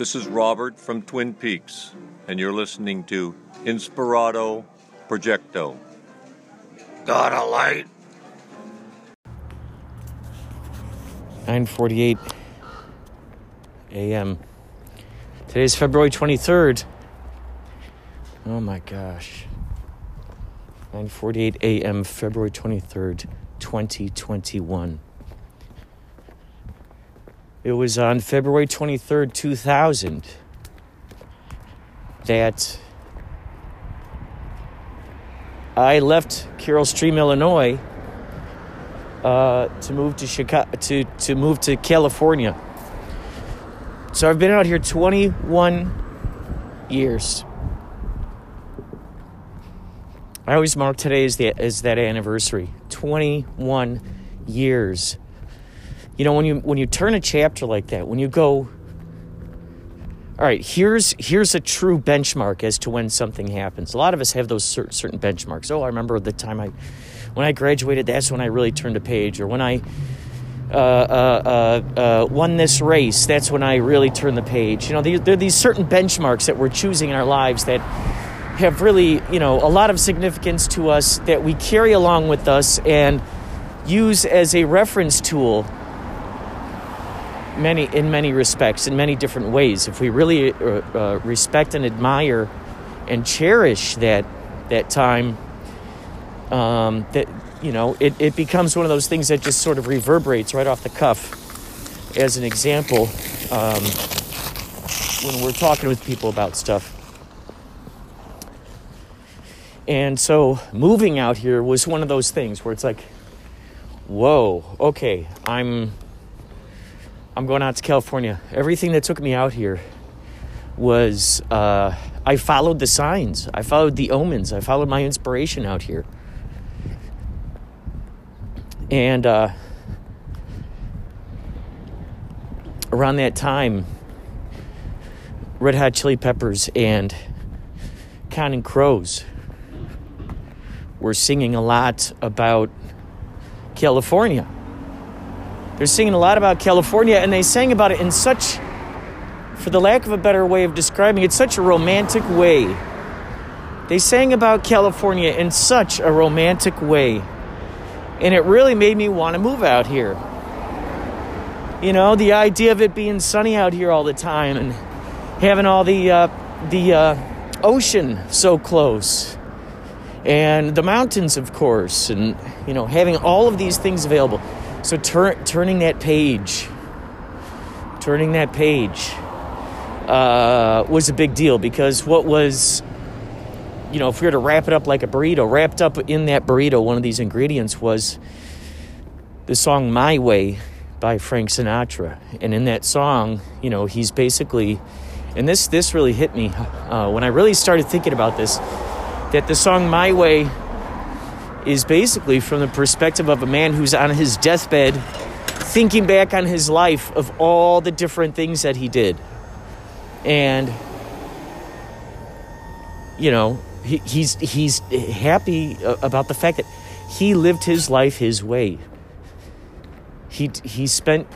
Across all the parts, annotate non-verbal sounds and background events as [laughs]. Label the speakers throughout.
Speaker 1: This is Robert from Twin Peaks, and you're listening to Inspirado Projecto.
Speaker 2: Got a light?
Speaker 3: 9:48 a.m. Today's February 23rd. Oh my gosh. 9:48 a.m. February 23rd, 2021. It was on February 23rd, 2000 that I left Carol Stream, Illinois uh, to move to Chicago to to move to California. So I've been out here 21 years. I always mark today as the as that anniversary. 21 years. You know when you when you turn a chapter like that, when you go all right, here's here's a true benchmark as to when something happens. A lot of us have those certain benchmarks. Oh, I remember the time I when I graduated, that's when I really turned a page. Or when I uh, uh, uh, uh, won this race, that's when I really turned the page. You know, there are these certain benchmarks that we're choosing in our lives that have really, you know, a lot of significance to us that we carry along with us and use as a reference tool many in many respects in many different ways. If we really uh, uh, respect and admire and cherish that that time um, that you know it, it becomes one of those things that just sort of reverberates right off the cuff. As an example um, when we're talking with people about stuff. And so moving out here was one of those things where it's like whoa okay i'm i'm going out to california. Everything that took me out here was uh, i followed the signs. I followed the omens. I followed my inspiration out here. And uh, around that time, Red Hot Chili Peppers and Counting Crows were singing a lot about California. They're singing a lot about California, and they sang about it in such, for the lack of a better way of describing it, such a romantic way. They sang about California in such a romantic way and it really made me want to move out here. You know, the idea of it being sunny out here all the time and having all the uh, the uh, ocean so close and the mountains, of course, and you know, having all of these things available. So tur- turning that page, turning that page uh, was a big deal because what was you know, if we were to wrap it up like a burrito, wrapped up in that burrito, one of these ingredients was the song My Way by Frank Sinatra. And in that song, you know, he's basically, and this, this really hit me uh, when I really started thinking about this, that the song My Way is basically from the perspective of a man who's on his deathbed thinking back on his life of all the different things that he did. And, you know, he, he's he's happy about the fact that he lived his life his way. He he spent,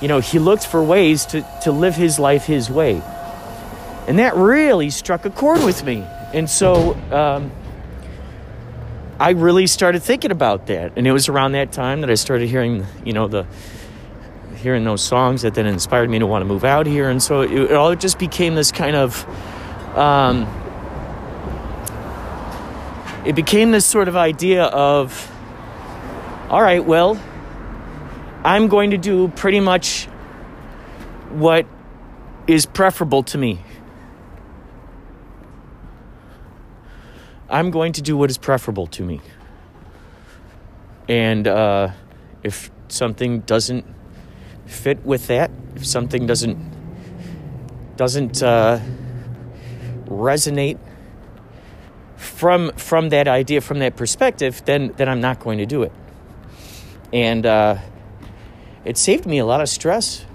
Speaker 3: you know, he looked for ways to to live his life his way, and that really struck a chord with me. And so um, I really started thinking about that, and it was around that time that I started hearing, you know, the hearing those songs that then inspired me to want to move out here, and so it, it all just became this kind of. Um, it became this sort of idea of all right, well, I'm going to do pretty much what is preferable to me. I'm going to do what is preferable to me. And uh, if something doesn't fit with that, if something doesn't doesn't uh, resonate from from that idea, from that perspective, then then I'm not going to do it. And uh, it saved me a lot of stress.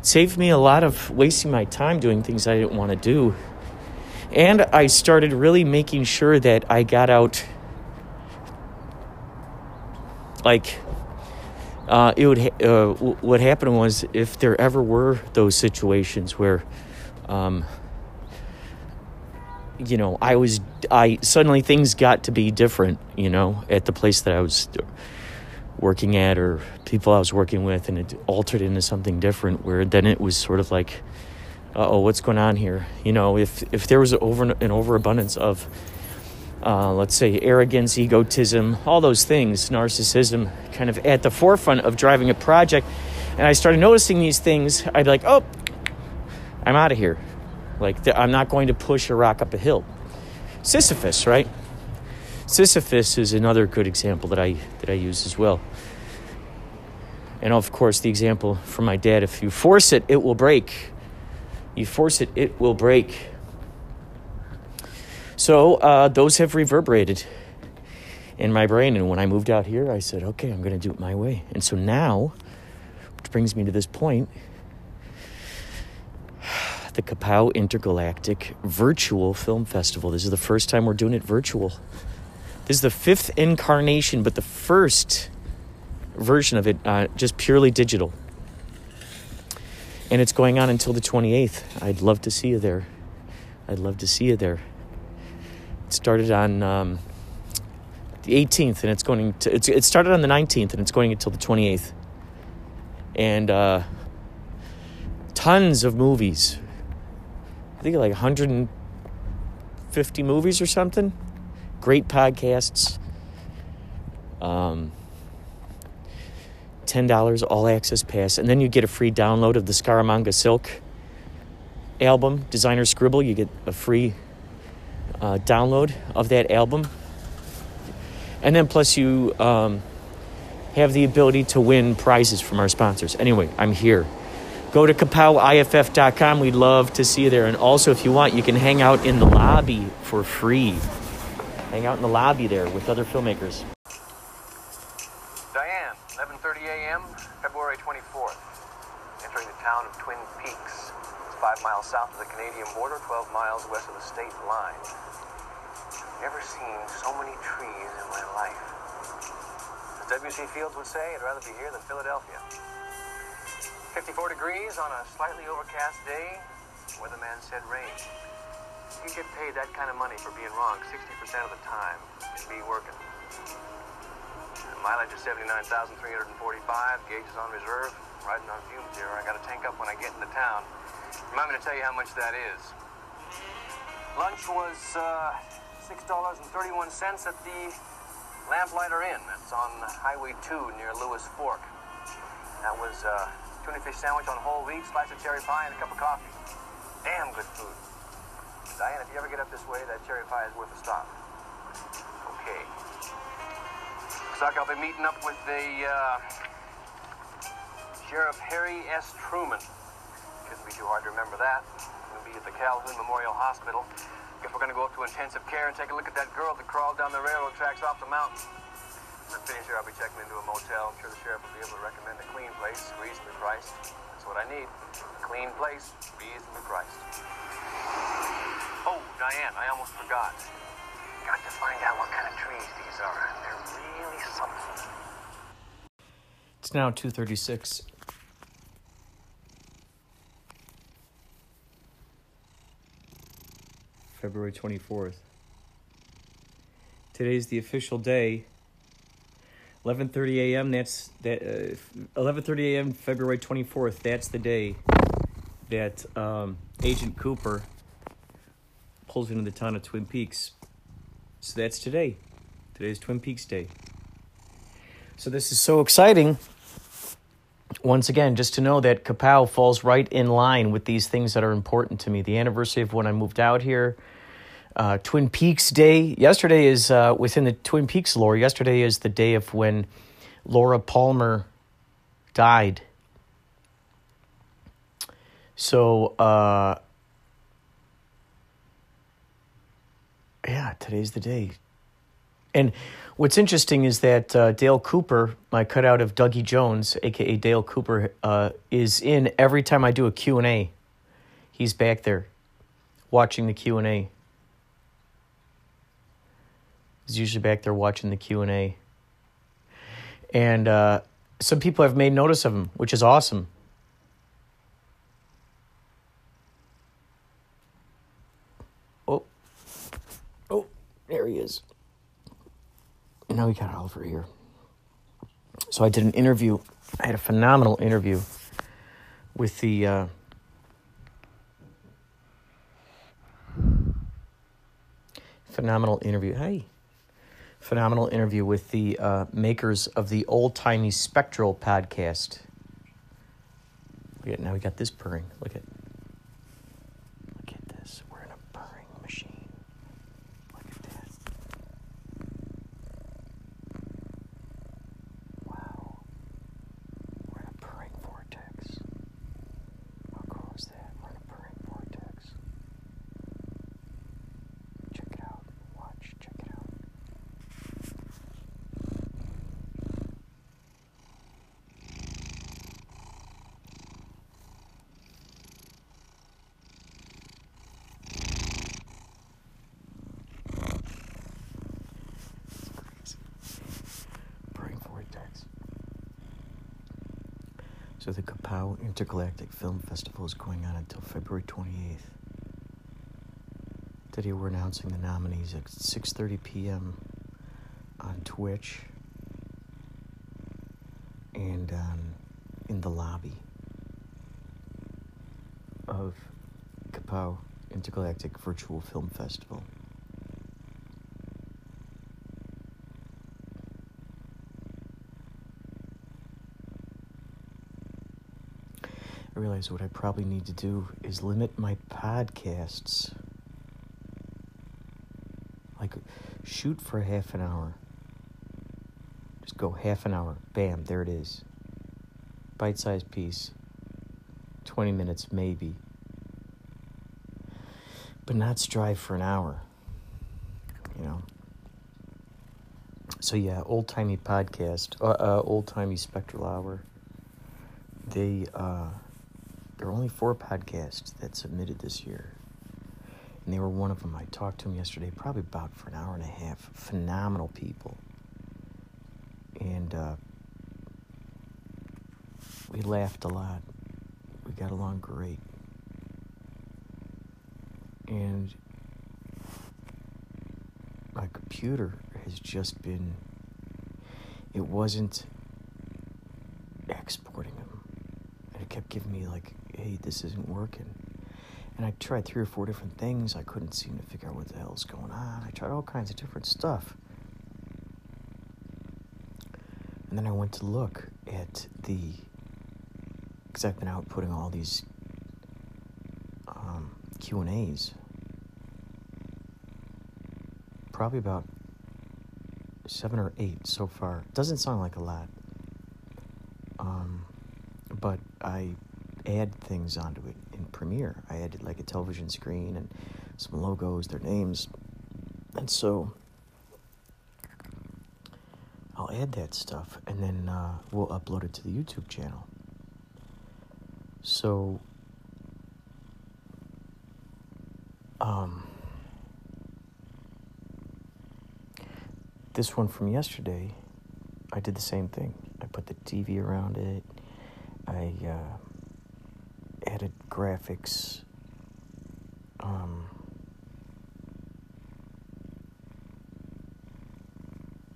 Speaker 3: It saved me a lot of wasting my time doing things I didn't want to do. And I started really making sure that I got out like uh, it would ha- uh, what happened was if there ever were those situations where um, you know i was i suddenly things got to be different you know at the place that i was working at or people i was working with and it altered into something different where then it was sort of like oh what's going on here you know if if there was over an overabundance of uh, let's say arrogance, egotism, all those things, narcissism, kind of at the forefront of driving a project. And I started noticing these things. I'd be like, oh, I'm out of here. Like, I'm not going to push a rock up a hill. Sisyphus, right? Sisyphus is another good example that I that I use as well. And of course, the example from my dad: if you force it, it will break. You force it, it will break. So uh, those have reverberated in my brain. And when I moved out here, I said, okay, I'm going to do it my way. And so now, which brings me to this point [sighs] the Kapow Intergalactic Virtual Film Festival. This is the first time we're doing it virtual. This is the fifth incarnation, but the first version of it, uh, just purely digital. And it's going on until the 28th. I'd love to see you there. I'd love to see you there. It started on um, the 18th, and it's going to. It's, it started on the 19th, and it's going until the 28th. And uh, tons of movies. I think like 150 movies or something. Great podcasts. Um, $10 all access pass. And then you get a free download of the Scaramanga Silk album, Designer Scribble. You get a free uh, download of that album. And then plus you um, have the ability to win prizes from our sponsors. Anyway, I'm here. Go to kapowiff.com. We'd love to see you there. And also, if you want, you can hang out in the lobby for free. Hang out in the lobby there with other filmmakers.
Speaker 4: Diane, 11:30 a.m., February 24th. Entering the town of Twin Peaks. It's five miles south of the Canadian border, 12 miles west of the state line. I've Never seen so many trees in my life. As W.C. Fields would say, I'd rather be here than Philadelphia. 54 degrees on a slightly overcast day. Weatherman said rain. You get paid that kind of money for being wrong 60% of the time. You'd be working. Mileage is 79,345. Gauge is on reserve. Riding on fumes here. I got to tank up when I get into town. Remind me to tell you how much that is. Lunch was uh, $6.31 at the Lamplighter Inn. That's on Highway 2 near Lewis Fork. That was uh, tuna fish sandwich on whole wheat, slice of cherry pie, and a cup of coffee. Damn good food. Diane, if you ever get up this way, that cherry pie is worth a stop. Okay. Looks like I'll be meeting up with the uh, Sheriff Harry S. Truman. Too hard to remember that. He'll be at the Calhoun Memorial Hospital. Guess we're gonna go up to intensive care and take a look at that girl that crawled down the railroad tracks off the mountain. When I finish here, I'll be checking into a motel. I'm sure the sheriff will be able to recommend a clean place, reasonably priced. That's what I need. A clean place, reasonably priced. Oh, Diane, I almost forgot. Got to find out what kind of trees these are. They're really something.
Speaker 3: It's now 236. February 24th. Today's the official day. 11:30 a.m. That's that. Uh, 11:30 a.m. February 24th. That's the day that um, Agent Cooper pulls into the town of Twin Peaks. So that's today. Today's Twin Peaks Day. So this is so exciting. Once again, just to know that Kapow falls right in line with these things that are important to me. The anniversary of when I moved out here, uh, Twin Peaks Day. Yesterday is uh, within the Twin Peaks lore. Yesterday is the day of when Laura Palmer died. So, uh, yeah, today's the day. And what's interesting is that uh, Dale Cooper, my cutout of Dougie Jones, aka Dale Cooper, uh, is in every time I do a Q and A. He's back there, watching the Q and A. He's usually back there watching the Q and A. And uh, some people have made notice of him, which is awesome. Oh, oh, there he is. And now we got Oliver here. So I did an interview. I had a phenomenal interview with the. Uh, phenomenal interview. Hey, phenomenal interview with the uh, makers of the Old Timey Spectral podcast. Look at now we got this purring. Look at look at this. We're in a purring machine. Look at that. Wow. We're in a purring vortex. How cool is that? We're in a purring vortex. Check it out. Watch. Check it out. It's crazy. Purring vortex. So the Intergalactic Film Festival is going on until February 28th. Today we're announcing the nominees at 6:30 p.m. on Twitch and um, in the lobby of Kapow Intergalactic Virtual Film Festival. I realize what I probably need to do is limit my podcasts. Like, shoot for half an hour. Just go half an hour. Bam, there it is. Bite sized piece. 20 minutes, maybe. But not strive for an hour. You know? So, yeah, old timey podcast, uh, uh, old timey spectral hour. They, uh, there were only four podcasts that submitted this year. And they were one of them. I talked to them yesterday, probably about for an hour and a half. Phenomenal people. And uh, we laughed a lot. We got along great. And my computer has just been, it wasn't exporting them. And it kept giving me, like, hey, this isn't working. And I tried three or four different things. I couldn't seem to figure out what the hell's going on. I tried all kinds of different stuff. And then I went to look at the. Because I've been out putting all these um, Q and A's. Probably about seven or eight so far. Doesn't sound like a lot. Um, but I add things onto it in Premiere. I added like a television screen and some logos, their names. And so I'll add that stuff and then uh, we'll upload it to the YouTube channel. So, um, this one from yesterday, I did the same thing. I put the TV around it. I uh, added graphics. Um,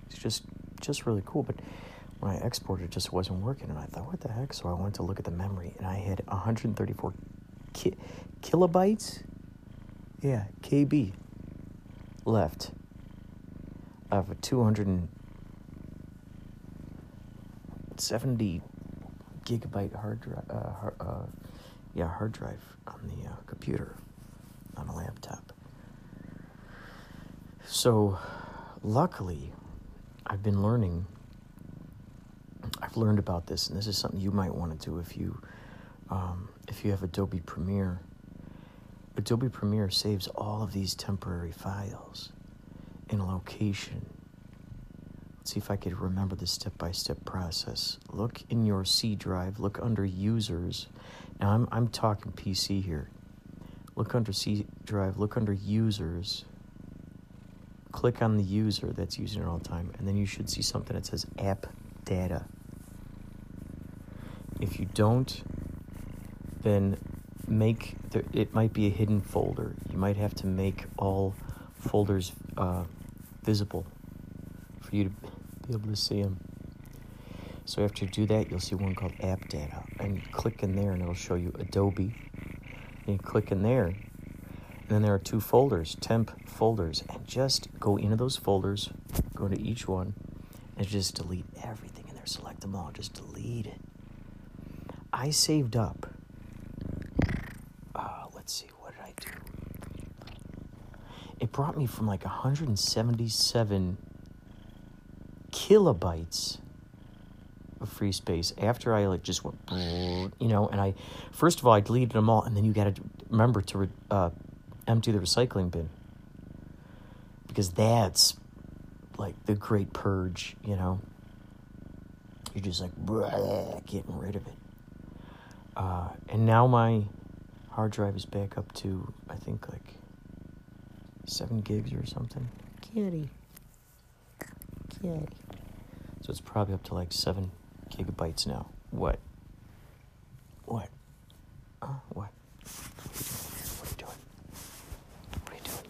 Speaker 3: it's just just really cool. But when I exported, it just wasn't working, and I thought, what the heck? So I went to look at the memory, and I had 134 ki- kilobytes. Yeah, KB left of a 270 gigabyte hard drive. Uh, uh, yeah, hard drive on the uh, computer on a laptop. So, luckily, I've been learning. I've learned about this, and this is something you might want to do if you, um, if you have Adobe Premiere. Adobe Premiere saves all of these temporary files in a location. Let's see if I could remember the step by step process. Look in your C drive, look under users. Now I'm, I'm talking PC here. Look under C drive, look under users. Click on the user that's using it all the time, and then you should see something that says app data. If you don't, then make the, it might be a hidden folder. You might have to make all folders uh, visible for you to be able to see them. So after you do that, you'll see one called App Data, and click in there, and it'll show you Adobe. And you click in there, and then there are two folders, temp folders, and just go into those folders, go to each one, and just delete everything in there. Select them all, just delete it. I saved up. Uh, let's see, what did I do? It brought me from like 177 kilobytes of free space after I like just went, [sniffs] you know, and I first of all I deleted them all, and then you got to remember to uh, empty the recycling bin because that's like the great purge, you know. You're just like [sniffs] getting rid of it. Uh, and now my hard drive is back up to I think like seven gigs or something. Kitty, kitty. So it's probably up to like seven gigabytes now. What? What? Uh, what? What are you doing? What are you doing?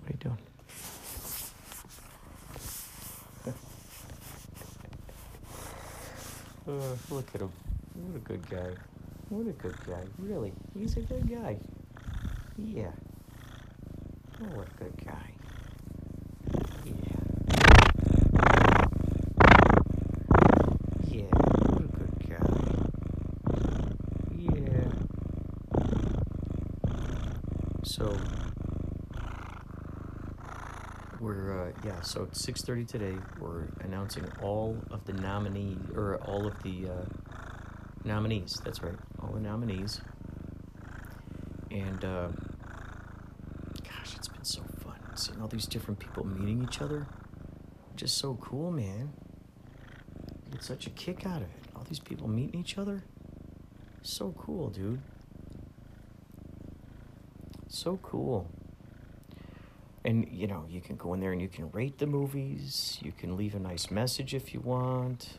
Speaker 3: What are you doing? [laughs] uh, look at him. What a good guy. What a good guy. Really, he's a good guy. Yeah. Oh, what a good guy. Yeah. Yeah, what a good guy. Yeah. So we're uh, yeah. So at six thirty today, we're announcing all of the nominee or all of the uh, nominees. That's right, all the nominees. And uh, gosh, it's been so fun seeing all these different people meeting each other. Just so cool, man. Get such a kick out of it. All these people meeting each other. So cool, dude. So cool. And you know, you can go in there and you can rate the movies. You can leave a nice message if you want.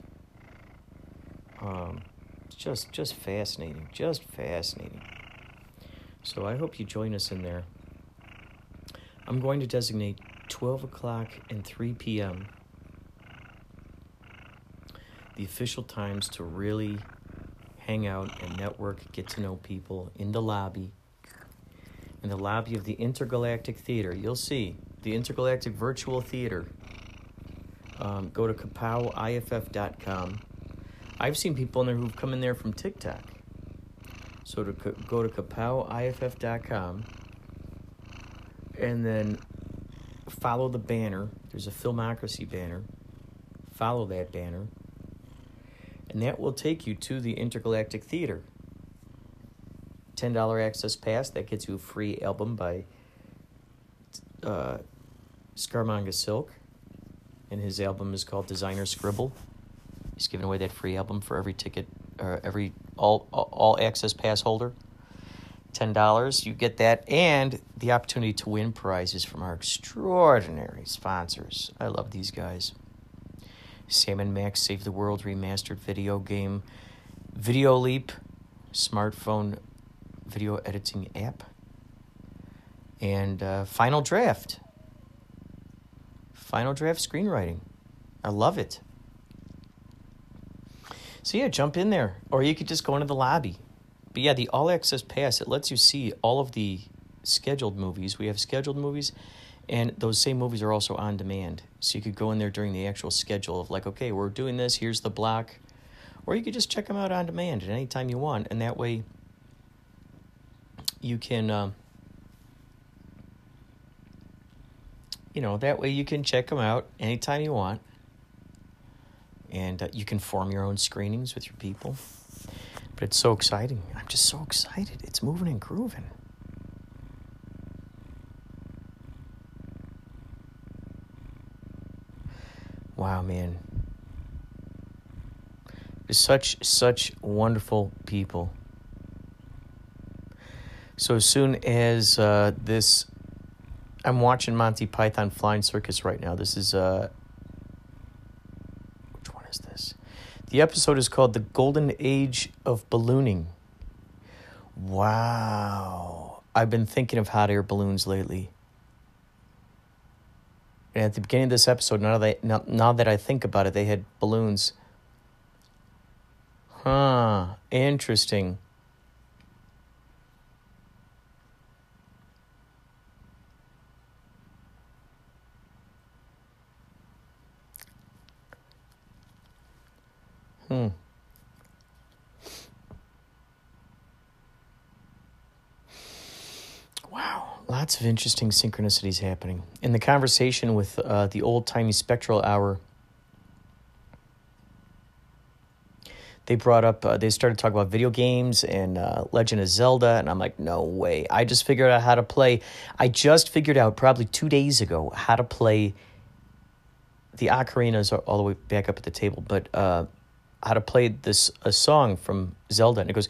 Speaker 3: Um, it's just just fascinating, just fascinating. So I hope you join us in there. I'm going to designate 12 o'clock and 3 p.m. the official times to really hang out and network, get to know people in the lobby. In the lobby of the Intergalactic Theater, you'll see the Intergalactic Virtual Theater. Um, go to kapowiff.com. I've seen people in there who've come in there from TikTok. So to go to kapowiff.com and then follow the banner. There's a Filmocracy banner. Follow that banner. And that will take you to the Intergalactic Theater. $10 access pass, that gets you a free album by uh, Scaramanga Silk. And his album is called Designer Scribble. He's giving away that free album for every ticket, or every all all, all access pass holder. Ten dollars, you get that, and the opportunity to win prizes from our extraordinary sponsors. I love these guys. Sam and Max Save the World remastered video game, Video Leap, smartphone video editing app, and uh, Final Draft. Final Draft screenwriting. I love it. So yeah, jump in there, or you could just go into the lobby. But yeah, the all access pass it lets you see all of the scheduled movies. We have scheduled movies, and those same movies are also on demand. So you could go in there during the actual schedule of like, okay, we're doing this. Here's the block, or you could just check them out on demand at any time you want, and that way you can. Um, you know, that way you can check them out anytime you want and uh, you can form your own screenings with your people. But it's so exciting. I'm just so excited. It's moving and grooving. Wow, man. Such such wonderful people. So as soon as uh, this, I'm watching Monty Python Flying Circus right now. This is uh, which one is this? The episode is called The Golden Age of Ballooning. Wow. I've been thinking of hot air balloons lately. And at the beginning of this episode, now that, now, now that I think about it, they had balloons. Huh. Interesting. Hmm. Wow, lots of interesting synchronicities happening. In the conversation with uh, the old timey spectral hour, they brought up, uh, they started talking about video games and uh, Legend of Zelda, and I'm like, no way. I just figured out how to play. I just figured out probably two days ago how to play. The ocarinas all the way back up at the table, but uh, how to play this a song from Zelda, and it goes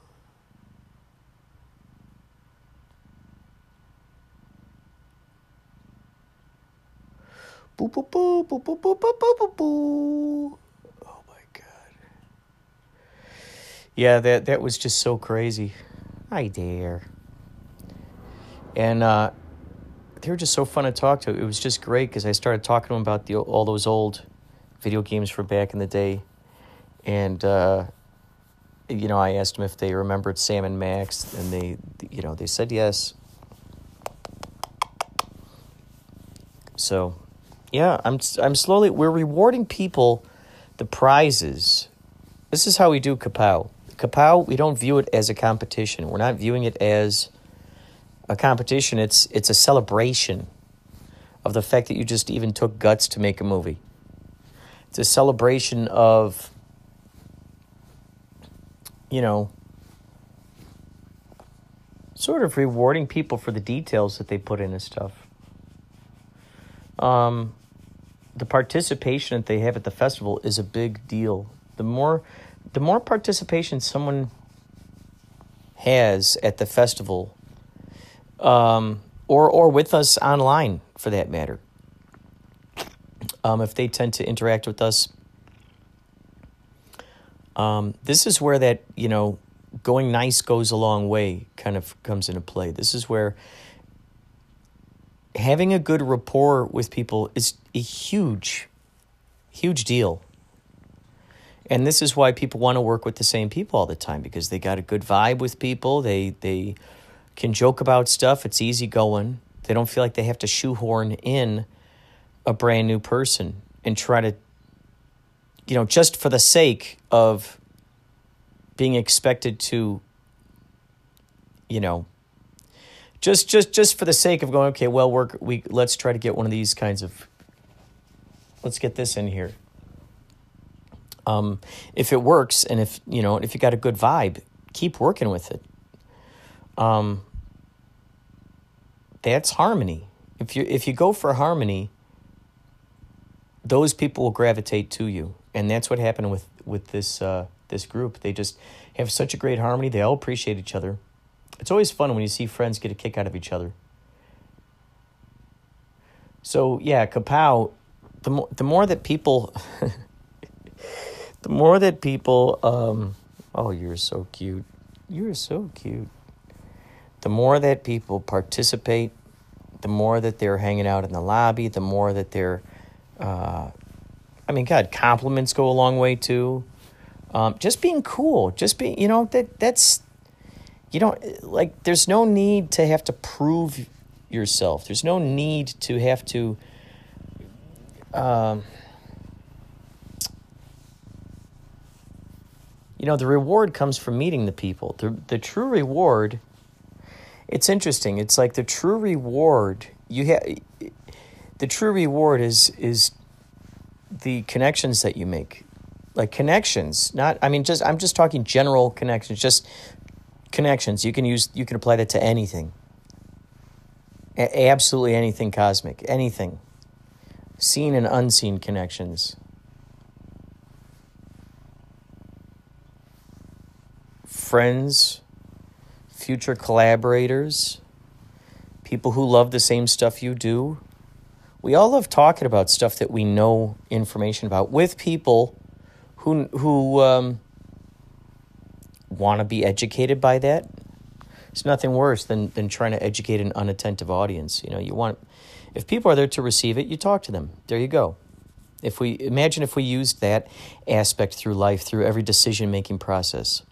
Speaker 3: boop Boo boo boo boo boo boo boo boo boo boo. Oh my god. Yeah, that that was just so crazy. Hi there. And uh, they were just so fun to talk to. It was just great because I started talking to them about the all those old video games from back in the day, and uh, you know I asked them if they remembered Sam and Max, and they you know they said yes. So yeah, I'm I'm slowly we're rewarding people the prizes. This is how we do Kapow. Kapow, we don't view it as a competition. We're not viewing it as a competition. It's it's a celebration of the fact that you just even took guts to make a movie. It's a celebration of you know sort of rewarding people for the details that they put into stuff. Um, the participation that they have at the festival is a big deal. The more the more participation someone has at the festival, um, or or with us online for that matter, um, if they tend to interact with us, um, this is where that you know going nice goes a long way kind of comes into play. This is where having a good rapport with people is a huge, huge deal. And this is why people want to work with the same people all the time because they got a good vibe with people. They they can joke about stuff. It's easy going. They don't feel like they have to shoehorn in a brand new person and try to you know, just for the sake of being expected to you know, just just just for the sake of going okay well we're we let's try to get one of these kinds of let's get this in here. Um, if it works and if you know if you got a good vibe keep working with it. Um, that's harmony. If you if you go for harmony those people will gravitate to you. And that's what happened with with this uh, this group. They just have such a great harmony. They all appreciate each other it's always fun when you see friends get a kick out of each other. So yeah, Kapow, the more the more that people, [laughs] the more that people, um, oh, you're so cute, you're so cute. The more that people participate, the more that they're hanging out in the lobby, the more that they're, uh, I mean, God, compliments go a long way too. Um, just being cool, just being, you know, that that's you don't like there's no need to have to prove yourself. There's no need to have to um, you know the reward comes from meeting the people. The, the true reward it's interesting. It's like the true reward you have the true reward is is the connections that you make. Like connections not i mean just i'm just talking general connections just Connections. You can use. You can apply that to anything. A- absolutely anything cosmic. Anything. Seen and unseen connections. Friends, future collaborators, people who love the same stuff you do. We all love talking about stuff that we know information about with people who who um, want to be educated by that. It's nothing worse than than trying to educate an unattentive audience. You know, you want if people are there to receive it, you talk to them. There you go. If we imagine if we used that aspect through life, through every decision making process.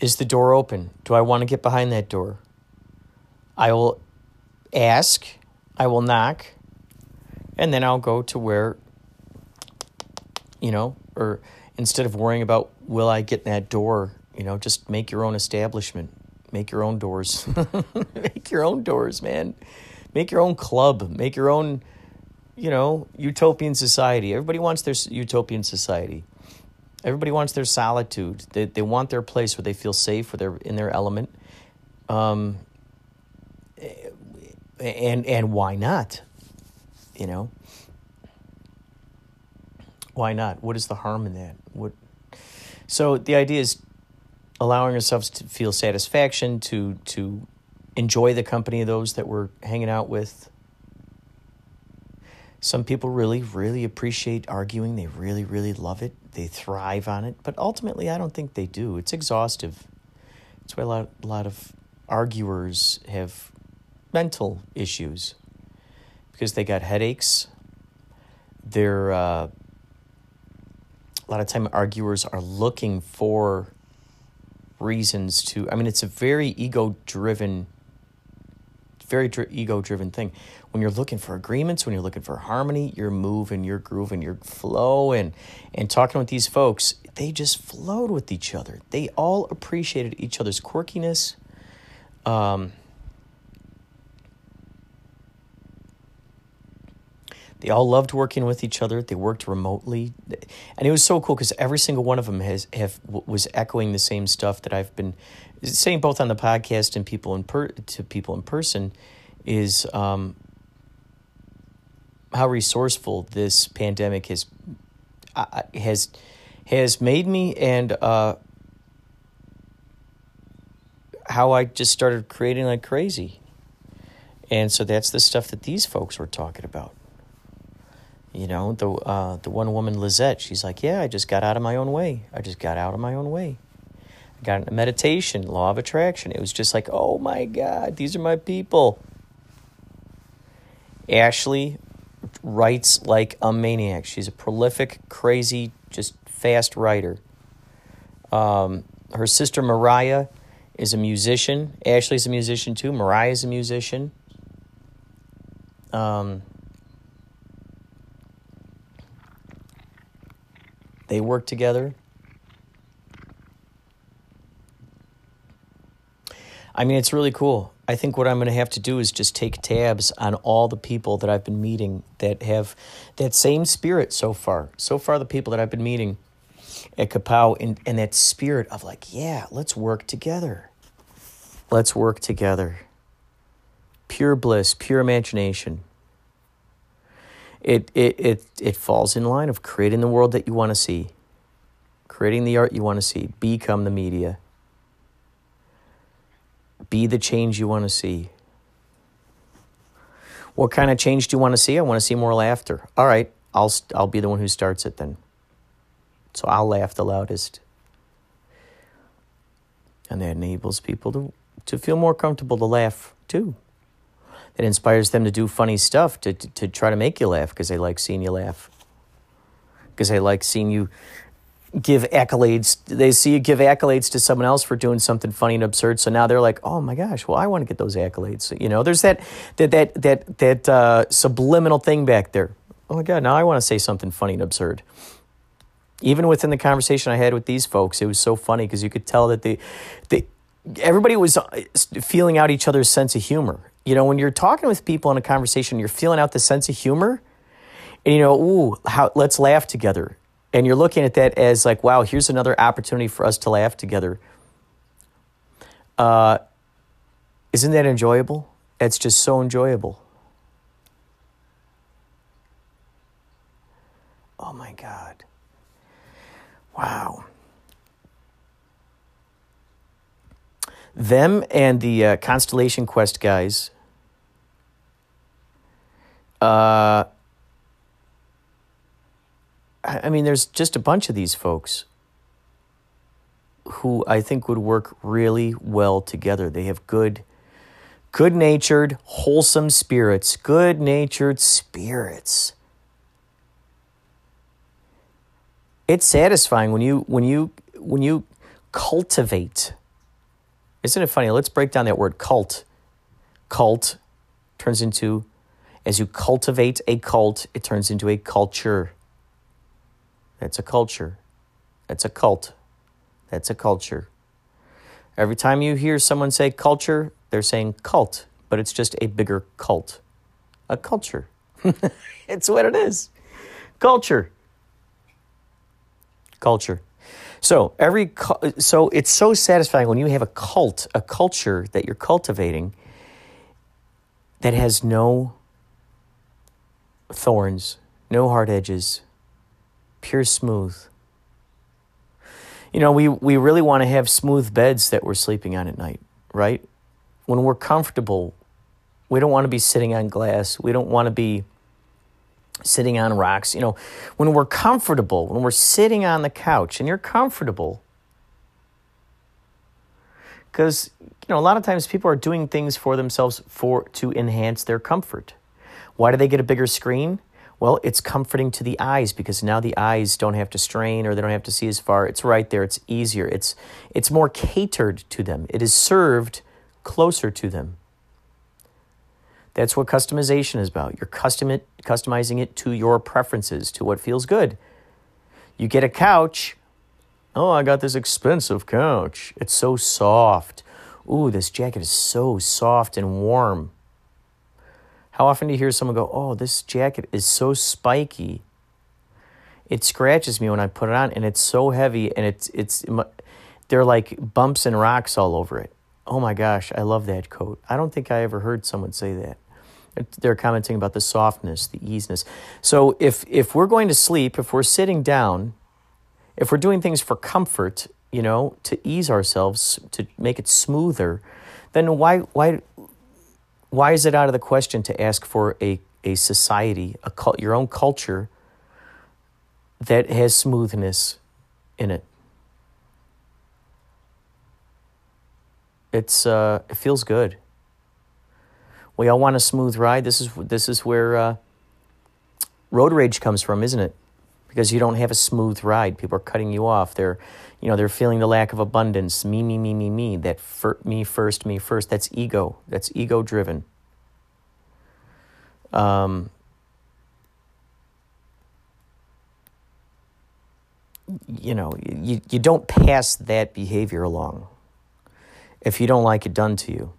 Speaker 3: Is the door open? Do I want to get behind that door? I will ask, I will knock, and then I'll go to where, you know, or instead of worrying about will I get that door, you know, just make your own establishment, make your own doors, [laughs] make your own doors, man, make your own club, make your own, you know, utopian society. Everybody wants their utopian society. Everybody wants their solitude. They, they want their place where they feel safe, where they're in their element. Um, and and why not? You know, why not? What is the harm in that? What? So the idea is allowing ourselves to feel satisfaction, to to enjoy the company of those that we're hanging out with. Some people really, really appreciate arguing. They really, really love it. They thrive on it. But ultimately, I don't think they do. It's exhaustive. That's why a lot, a lot of arguers have mental issues because they got headaches. They're uh, lot of time arguers are looking for reasons to. I mean, it's a very ego driven, very dr- ego driven thing. When you're looking for agreements, when you're looking for harmony, you're moving, you're grooving, you're flowing, and talking with these folks, they just flowed with each other. They all appreciated each other's quirkiness. Um, They all loved working with each other. They worked remotely, and it was so cool because every single one of them has have was echoing the same stuff that I've been saying both on the podcast and people in per to people in person is um, how resourceful this pandemic has uh, has has made me and uh, how I just started creating like crazy. And so that's the stuff that these folks were talking about. You know, the uh, the one woman Lizette, she's like, "Yeah, I just got out of my own way. I just got out of my own way. I got into meditation, law of attraction. It was just like, oh my god, these are my people." Ashley writes like a maniac. She's a prolific, crazy, just fast writer. Um, her sister Mariah is a musician. Ashley's a musician too. Mariah's a musician. Um, They work together. I mean, it's really cool. I think what I'm going to have to do is just take tabs on all the people that I've been meeting that have that same spirit so far. So far, the people that I've been meeting at Kapow and, and that spirit of like, yeah, let's work together. Let's work together. Pure bliss, pure imagination it, it, it, it falls in line of creating the world that you want to see, creating the art you want to see, become the media, be the change you want to see. What kind of change do you want to see? I want to see more laughter. All right, I'll, I'll be the one who starts it then. So I'll laugh the loudest. And that enables people to, to feel more comfortable to laugh too that inspires them to do funny stuff to, to, to try to make you laugh because they like seeing you laugh. Because they like seeing you give accolades. They see you give accolades to someone else for doing something funny and absurd. So now they're like, oh my gosh, well, I want to get those accolades. You know, there's that, that, that, that, that uh, subliminal thing back there. Oh my God, now I want to say something funny and absurd even within the conversation I had with these folks, it was so funny because you could tell that they, they, everybody was uh, feeling out each other's sense of humor. You know, when you're talking with people in a conversation, you're feeling out the sense of humor, and you know, ooh, how, let's laugh together. and you're looking at that as like, wow, here's another opportunity for us to laugh together. Uh, isn't that enjoyable? It's just so enjoyable. Oh my God. Wow. Them and the uh, Constellation Quest guys. Uh, I mean, there's just a bunch of these folks who I think would work really well together. They have good, good natured, wholesome spirits, good natured spirits. It's satisfying when you when you when you cultivate. Isn't it funny? Let's break down that word cult. Cult turns into as you cultivate a cult, it turns into a culture. That's a culture. That's a cult. That's a culture. Every time you hear someone say culture, they're saying cult, but it's just a bigger cult. A culture. [laughs] it's what it is. Culture. Culture. So every so it's so satisfying when you have a cult, a culture that you're cultivating that has no thorns, no hard edges, pure smooth. You know, we, we really want to have smooth beds that we're sleeping on at night, right? When we're comfortable, we don't want to be sitting on glass. We don't want to be sitting on rocks. You know, when we're comfortable, when we're sitting on the couch and you're comfortable, because you know a lot of times people are doing things for themselves for to enhance their comfort. Why do they get a bigger screen? Well, it's comforting to the eyes because now the eyes don't have to strain or they don't have to see as far. It's right there. It's easier. It's it's more catered to them. It is served closer to them. That's what customization is about. You're custom it, customizing it to your preferences, to what feels good. You get a couch. Oh, I got this expensive couch. It's so soft. Ooh, this jacket is so soft and warm. How often do you hear someone go, Oh, this jacket is so spiky? It scratches me when I put it on, and it's so heavy, and it's, it's, they're like bumps and rocks all over it. Oh my gosh, I love that coat. I don't think I ever heard someone say that. They're commenting about the softness, the easiness. So if if we're going to sleep, if we're sitting down, if we're doing things for comfort, you know, to ease ourselves, to make it smoother, then why why why is it out of the question to ask for a, a society, a cult, your own culture that has smoothness in it? It's uh, it feels good. We all want a smooth ride. This is this is where uh, road rage comes from, isn't it? Because you don't have a smooth ride. People are cutting you off. They're, you know, they're feeling the lack of abundance. Me, me, me, me, me. That fir- me first, me first. That's ego. That's ego driven. Um, you know, you, you don't pass that behavior along if you don't like it done to you.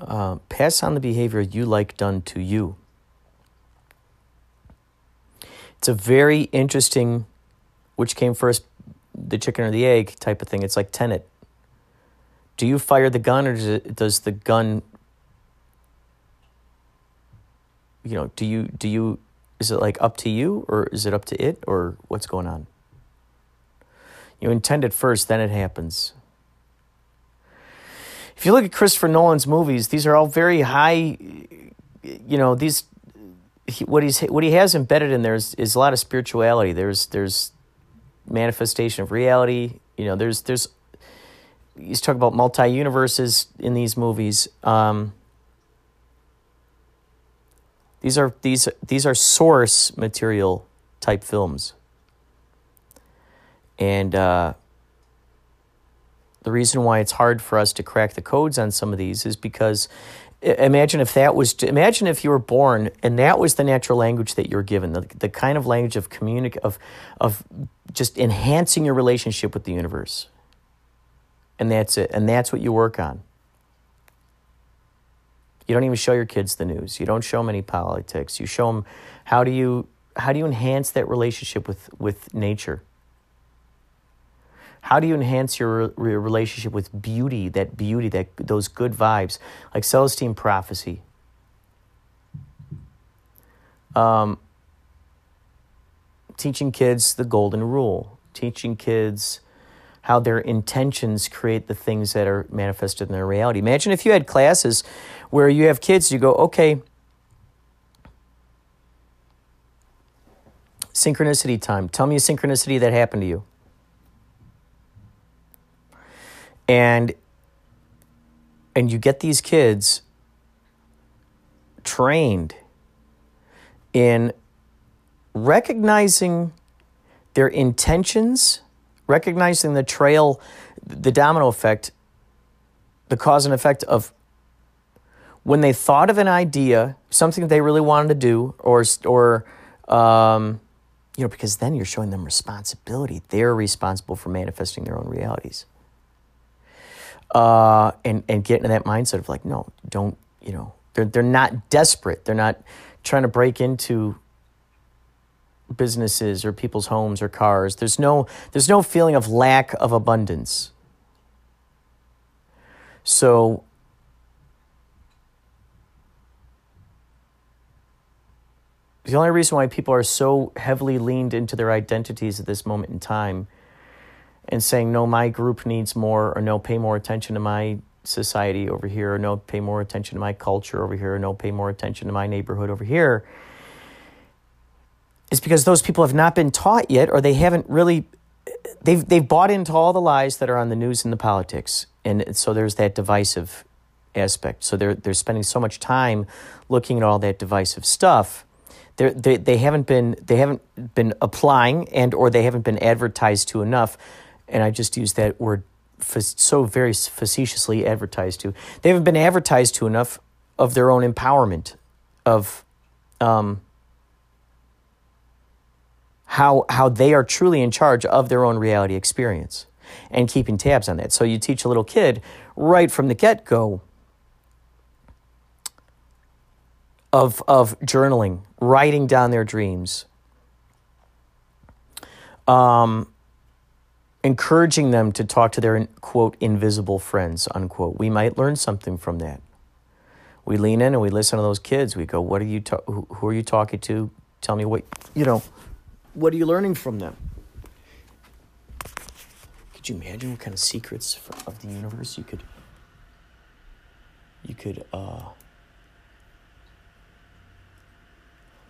Speaker 3: Uh, pass on the behavior you like done to you. It's a very interesting, which came first, the chicken or the egg type of thing. It's like Tenet. Do you fire the gun or does, it, does the gun, you know, do you, do you, is it like up to you or is it up to it or what's going on? You intend it first, then it happens if you look at Christopher Nolan's movies, these are all very high. You know, these he, what he's what he has embedded in there is, is a lot of spirituality. There's there's manifestation of reality. You know, there's there's he's talking about multi universes in these movies. Um, these are these these are source material type films, and. Uh, the reason why it's hard for us to crack the codes on some of these is because imagine if that was imagine if you were born and that was the natural language that you're given the, the kind of language of communic of of just enhancing your relationship with the universe. And that's it and that's what you work on. You don't even show your kids the news. You don't show them any politics. You show them how do you how do you enhance that relationship with with nature? How do you enhance your re- relationship with beauty, that beauty, that those good vibes, like Celestine prophecy? Um, teaching kids the golden rule, teaching kids how their intentions create the things that are manifested in their reality. Imagine if you had classes where you have kids, you go, okay, synchronicity time. Tell me a synchronicity that happened to you. And and you get these kids trained in recognizing their intentions, recognizing the trail, the domino effect, the cause and effect of when they thought of an idea, something they really wanted to do, or or um, you know, because then you're showing them responsibility. They're responsible for manifesting their own realities. Uh, and and get into that mindset of like, no, don't you know? They're they're not desperate. They're not trying to break into businesses or people's homes or cars. There's no there's no feeling of lack of abundance. So the only reason why people are so heavily leaned into their identities at this moment in time and saying no my group needs more or no pay more attention to my society over here or no pay more attention to my culture over here or no pay more attention to my neighborhood over here is because those people have not been taught yet or they haven't really they've they've bought into all the lies that are on the news and the politics. And so there's that divisive aspect. So they're they're spending so much time looking at all that divisive stuff. They're, they they haven't been they haven't been applying and or they haven't been advertised to enough and I just use that word so very facetiously advertised to. They haven't been advertised to enough of their own empowerment, of um, how how they are truly in charge of their own reality experience, and keeping tabs on that. So you teach a little kid right from the get go of of journaling, writing down their dreams. Um, encouraging them to talk to their quote invisible friends unquote. We might learn something from that. We lean in and we listen to those kids. We go what are you ta- who, are you talking to? Tell me what you know what are you learning from them? Could you imagine what kind of secrets of the universe you could you could uh,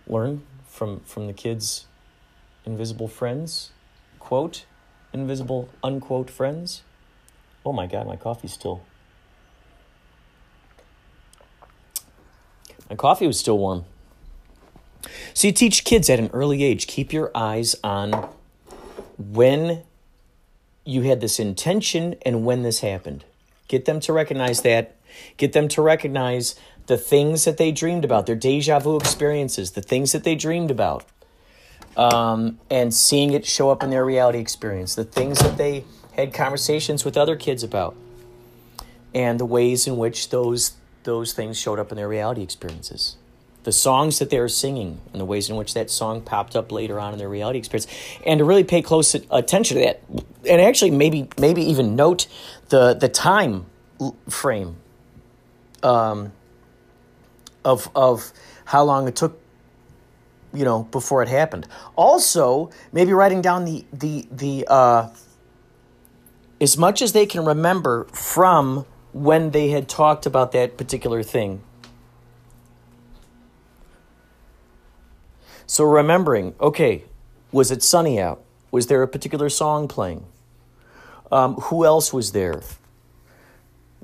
Speaker 3: learn from from the kids invisible friends? Quote invisible unquote friends. Oh my god, my coffee's still. My coffee was still warm. So you teach kids at an early age, keep your eyes on when you had this intention and when this happened. Get them to recognize that. Get them to recognize the things that they dreamed about, their deja vu experiences, the things that they dreamed about um, and seeing it show up in their reality experience, the things that they had conversations with other kids about, and the ways in which those those things showed up in their reality experiences. The songs that they were singing and the ways in which that song popped up later on in their reality experience, and to really pay close attention to that, and actually maybe maybe even note the the time frame um, of of how long it took you know before it happened. Also maybe writing down the the the uh as much as they can remember from when they had talked about that particular thing. So remembering okay was it sunny out? Was there a particular song playing? Um, who else was there?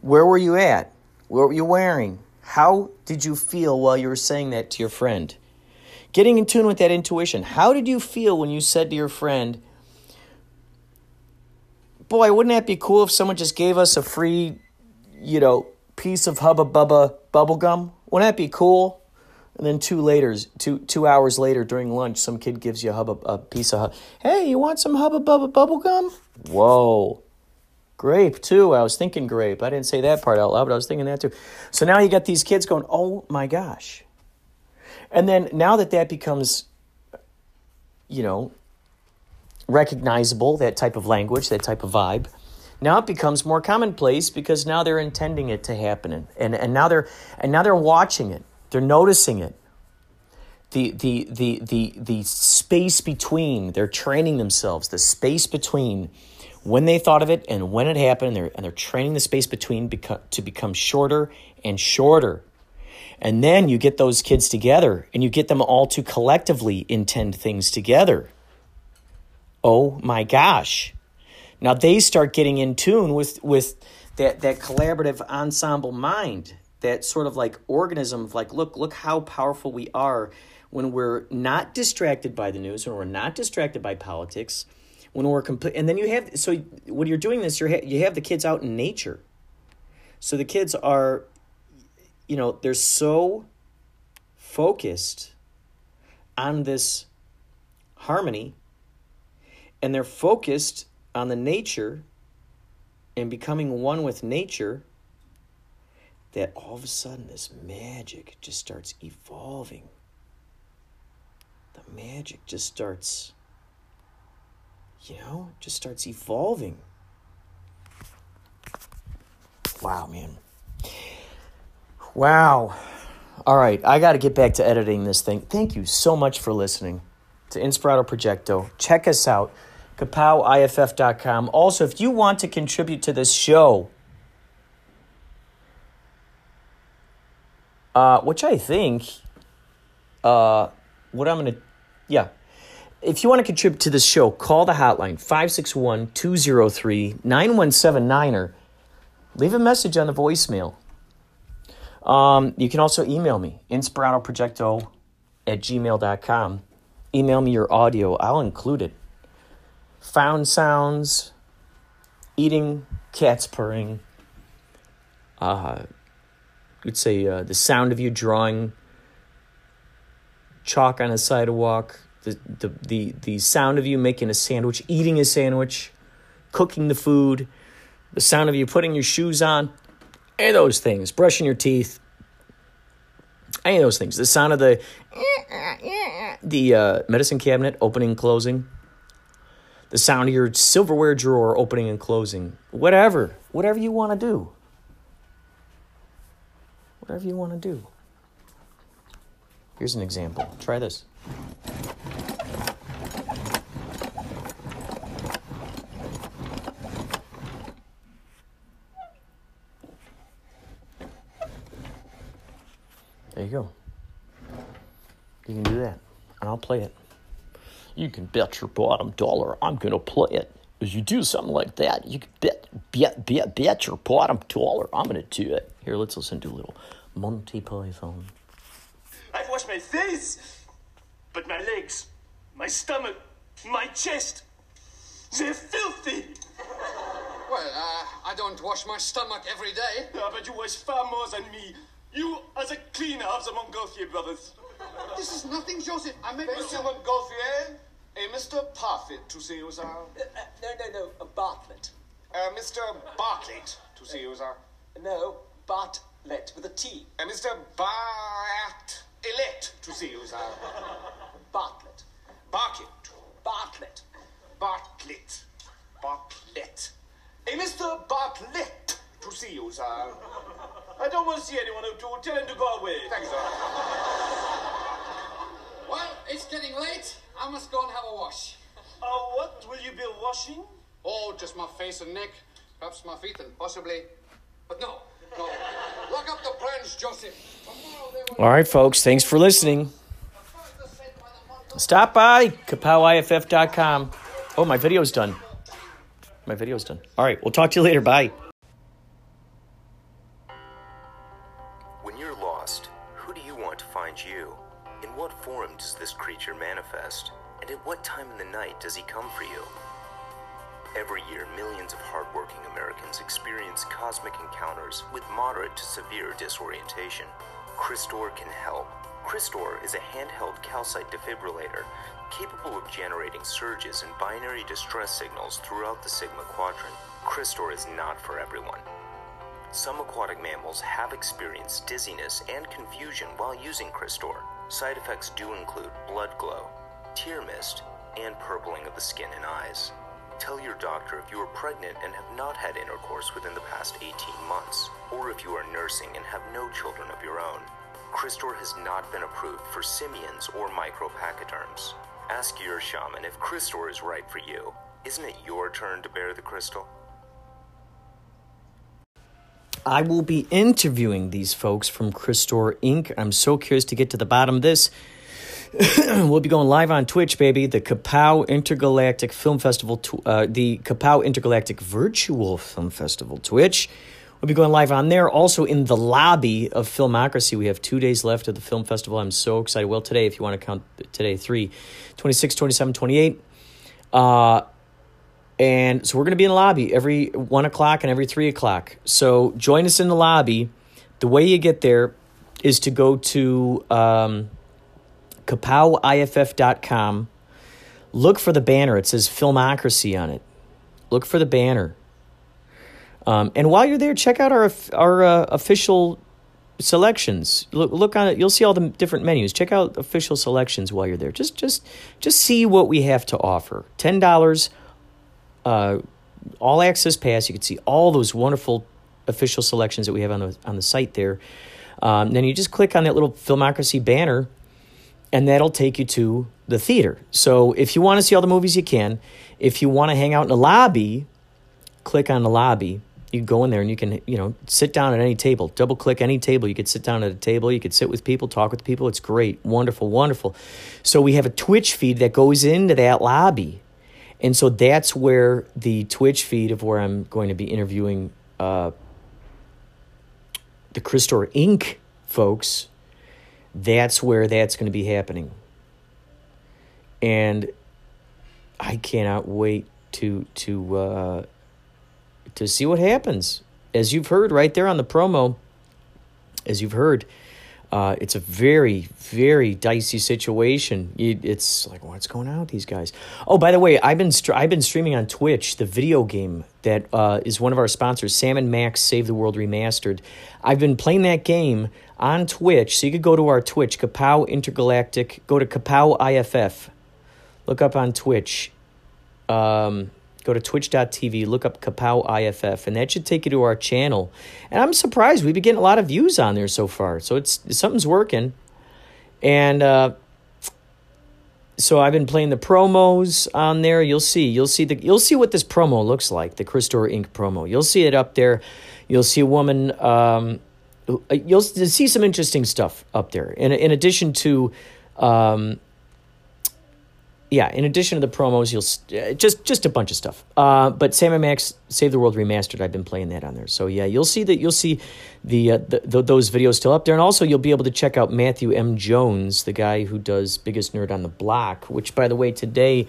Speaker 3: Where were you at? What were you wearing? How did you feel while you were saying that to your friend Getting in tune with that intuition. How did you feel when you said to your friend, Boy, wouldn't that be cool if someone just gave us a free, you know, piece of Hubba Bubba bubble gum? Wouldn't that be cool? And then two later, two two hours later during lunch, some kid gives you a hubba a piece of hey, you want some Hubba Bubba bubble gum? Whoa. Grape too. I was thinking grape. I didn't say that part out loud, but I was thinking that too. So now you got these kids going, "Oh my gosh." And then now that that becomes you know, recognizable, that type of language, that type of vibe. Now it becomes more commonplace because now they're intending it to happen and, and, and now they're and now they're watching it. They're noticing it. The, the, the, the, the space between, they're training themselves, the space between when they thought of it and when it happened, and they're, and they're training the space between beco- to become shorter and shorter. And then you get those kids together and you get them all to collectively intend things together. Oh my gosh. Now they start getting in tune with, with that, that collaborative ensemble mind, that sort of like organism of like, look, look how powerful we are when we're not distracted by the news, when we're not distracted by politics, when we're complete. And then you have, so when you're doing this, you're, you have the kids out in nature. So the kids are you know, they're so focused on this harmony and they're focused on the nature and becoming one with nature that all of a sudden this magic just starts evolving. The magic just starts, you know, just starts evolving. Wow, man. Wow. All right, I got to get back to editing this thing. Thank you so much for listening to Inspirato Projecto. Check us out, kapowiff.com. Also, if you want to contribute to this show, uh, which I think, uh, what I'm going to, yeah. If you want to contribute to this show, call the hotline 561 203 9179 or leave a message on the voicemail um, you can also email me, inspiratoprojecto at gmail.com. Email me your audio, I'll include it. Found sounds, eating, cats purring, uh, would say uh, the sound of you drawing chalk on a sidewalk, the, the, the, the sound of you making a sandwich, eating a sandwich, cooking the food, the sound of you putting your shoes on, any of those things, brushing your teeth, any of those things. The sound of the the uh, medicine cabinet opening and closing, the sound of your silverware drawer opening and closing, whatever, whatever you want to do, whatever you want to do. Here's an example. Try this. There you go. You can do that, and I'll play it. You can bet your bottom dollar I'm going to play it. As you do something like that, you can bet, bet, bet, bet your bottom dollar I'm going to do it. Here, let's listen to a little Monty Python.
Speaker 5: I've washed my face, but my legs, my stomach, my chest, they're filthy.
Speaker 6: Well, uh, I don't wash my stomach every day.
Speaker 5: Yeah, but you wash far more than me. You as a cleaner of the Montgolfier brothers.
Speaker 6: This is nothing, Joseph. I meant
Speaker 5: Monsieur Montgolfier, a Mr. Parfit to see you, sir.
Speaker 7: Uh, no, no, no, a Bartlett.
Speaker 5: Uh, Mr. Bartlett to see you, sir.
Speaker 7: No, Bartlett with a T.
Speaker 5: Uh, Mr. Bartlett to see you, sir.
Speaker 7: Bartlett.
Speaker 5: Bartlett.
Speaker 7: Bartlett.
Speaker 5: Bartlett. Bartlett. A Mr. Bartlett to see you, sir. I don't want to see anyone who to tell him to go away.
Speaker 6: Thank you, sir. Well, it's getting late. I must go and have a wash.
Speaker 5: Uh, what will you be washing?
Speaker 6: Oh, just my face and neck. Perhaps my feet and possibly. But no, no. Lock up the plans, Joseph. Tomorrow they will.
Speaker 3: All right, folks, thanks for listening. Stop by kapowiff.com. Oh, my video's done. My video's done. All right, we'll talk to you later. Bye.
Speaker 8: And at what time in the night does he come for you? Every year, millions of hardworking Americans experience cosmic encounters with moderate to severe disorientation. Christor can help. Christor is a handheld calcite defibrillator capable of generating surges and binary distress signals throughout the Sigma Quadrant. Christor is not for everyone. Some aquatic mammals have experienced dizziness and confusion while using Christor. Side effects do include blood glow, tear mist, and purpling of the skin and eyes. Tell your doctor if you are pregnant and have not had intercourse within the past 18 months, or if you are nursing and have no children of your own. Cristor has not been approved for simians or micropachyderms. Ask your shaman if Cristor is right for you. Isn't it your turn to bear the crystal?
Speaker 3: I will be interviewing these folks from Cristor Inc. I'm so curious to get to the bottom of this. [clears throat] we'll be going live on Twitch, baby. The Kapow Intergalactic Film Festival, uh, the Kapow Intergalactic Virtual Film Festival Twitch. We'll be going live on there. Also in the lobby of Filmocracy. We have two days left of the film festival. I'm so excited. Well, today, if you want to count today, three, 26, 27, 28. Uh, and so we're going to be in the lobby every one o'clock and every three o'clock. So join us in the lobby. The way you get there is to go to um, kapowiff.com. Look for the banner. It says Filmocracy on it. Look for the banner. Um, and while you're there, check out our our uh, official selections. Look, look on it. You'll see all the different menus. Check out official selections while you're there. Just just just see what we have to offer. Ten dollars uh, all access pass. You can see all those wonderful official selections that we have on the on the site there. Um, then you just click on that little Filmocracy banner, and that'll take you to the theater. So if you want to see all the movies, you can. If you want to hang out in the lobby, click on the lobby. You go in there and you can, you know, sit down at any table. Double click any table. You could sit down at a table. You could sit with people, talk with people. It's great, wonderful, wonderful. So we have a Twitch feed that goes into that lobby. And so that's where the Twitch feed of where I'm going to be interviewing uh, the Cristor Inc. folks, that's where that's going to be happening. And I cannot wait to to uh, to see what happens. As you've heard right there on the promo, as you've heard, uh, it's a very, very dicey situation. it's like, what's going on with these guys? Oh, by the way, I've been str- I've been streaming on Twitch the video game that uh, is one of our sponsors, Sam and Max Save the World Remastered. I've been playing that game on Twitch, so you could go to our Twitch, Kapow Intergalactic. Go to Kapow IFF. Look up on Twitch. Um, go to twitch.tv, look up Kapow IFF, and that should take you to our channel. And I'm surprised we've been getting a lot of views on there so far. So it's something's working. And uh, so I've been playing the promos on there. You'll see. You'll see the you'll see what this promo looks like, the Cristor Inc. promo. You'll see it up there. You'll see a woman um, you'll see some interesting stuff up there. In in addition to um, yeah, in addition to the promos, you'll uh, just just a bunch of stuff. Uh, but Sam and Max Save the World Remastered, I've been playing that on there. So yeah, you'll see that you'll see the, uh, the, the, those videos still up there, and also you'll be able to check out Matthew M. Jones, the guy who does Biggest Nerd on the Block. Which, by the way, today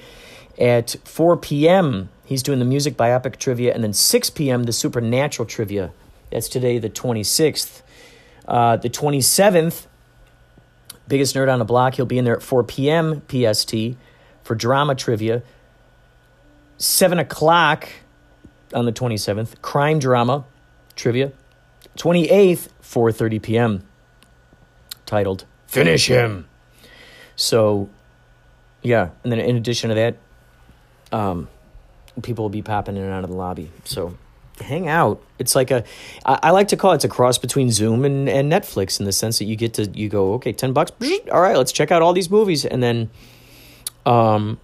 Speaker 3: at four p.m. he's doing the music biopic trivia, and then six p.m. the supernatural trivia. That's today, the twenty sixth. Uh, the twenty seventh, Biggest Nerd on the Block. He'll be in there at four p.m. PST for drama trivia. 7 o'clock on the 27th, crime drama trivia. 28th, 4.30 p.m., titled Finish Him. So, yeah, and then in addition to that, um, people will be popping in and out of the lobby. So hang out. It's like a, I, I like to call it, it's a cross between Zoom and, and Netflix in the sense that you get to, you go, okay, 10 bucks, all right, let's check out all these movies. And then um,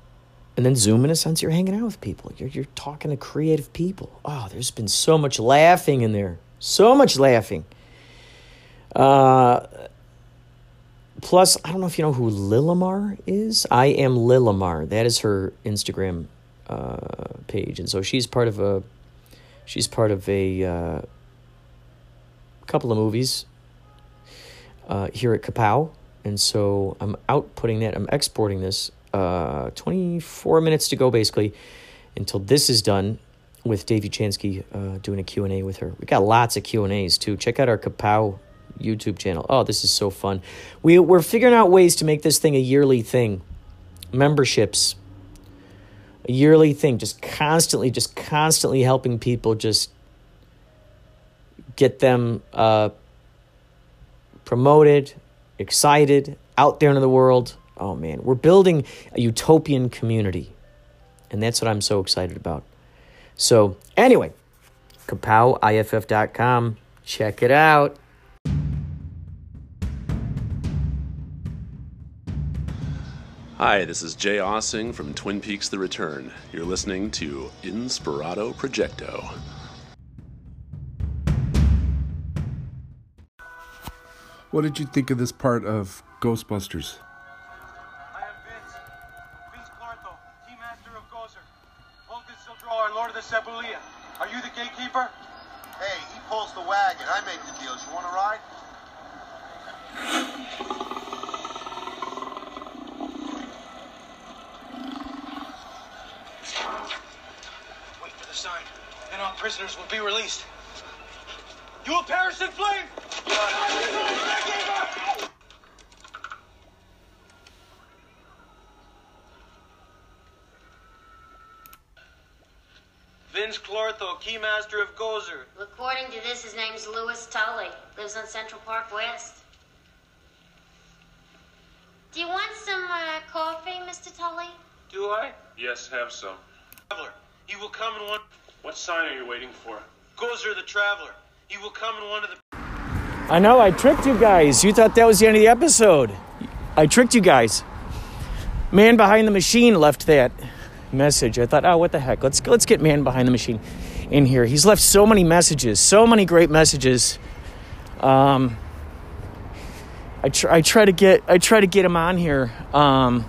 Speaker 3: and then Zoom, in a sense, you're hanging out with people. You're, you're talking to creative people. Oh, there's been so much laughing in there. So much laughing. Uh, plus, I don't know if you know who Lilimar is. I am Lilimar. That is her Instagram uh, page. And so she's part of a, she's part of a uh, couple of movies uh, here at Kapow. And so I'm outputting that. I'm exporting this uh, 24 minutes to go basically until this is done with Dave Uchansky uh, doing a Q&A with her. We got lots of Q&As too. Check out our Kapow YouTube channel. Oh, this is so fun. We, we're figuring out ways to make this thing a yearly thing. Memberships. A yearly thing. Just constantly, just constantly helping people just get them uh, promoted, excited, out there into the world Oh man, we're building a utopian community. And that's what I'm so excited about. So, anyway, kapowiff.com. Check it out.
Speaker 9: Hi, this is Jay Aaseng from Twin Peaks The Return. You're listening to Inspirato Projecto.
Speaker 10: What did you think of this part of Ghostbusters?
Speaker 11: Sildro, our Lord of the Cebulia. Are you the gatekeeper?
Speaker 12: Hey, he pulls the wagon. I make the deals. You want to ride?
Speaker 11: Wait for the sign, and all prisoners will be released. You will perish in flame! You are not the Lord of the gatekeeper! Vinz Clortho, Keymaster of Gozer.
Speaker 13: According to this, his name's Louis Tully. Lives on Central Park West. Do you want some uh, coffee, Mr. Tully?
Speaker 11: Do I?
Speaker 14: Yes, have some.
Speaker 11: Traveler. He will come in one.
Speaker 14: What sign are you waiting for?
Speaker 11: Gozer the Traveler. He will come in one of the.
Speaker 3: I know, I tricked you guys. You thought that was the end of the episode. I tricked you guys. Man behind the machine left that message. I thought, oh, what the heck? Let's let's get man behind the machine in here. He's left so many messages, so many great messages. Um, I try, I try to get I try to get him on here um,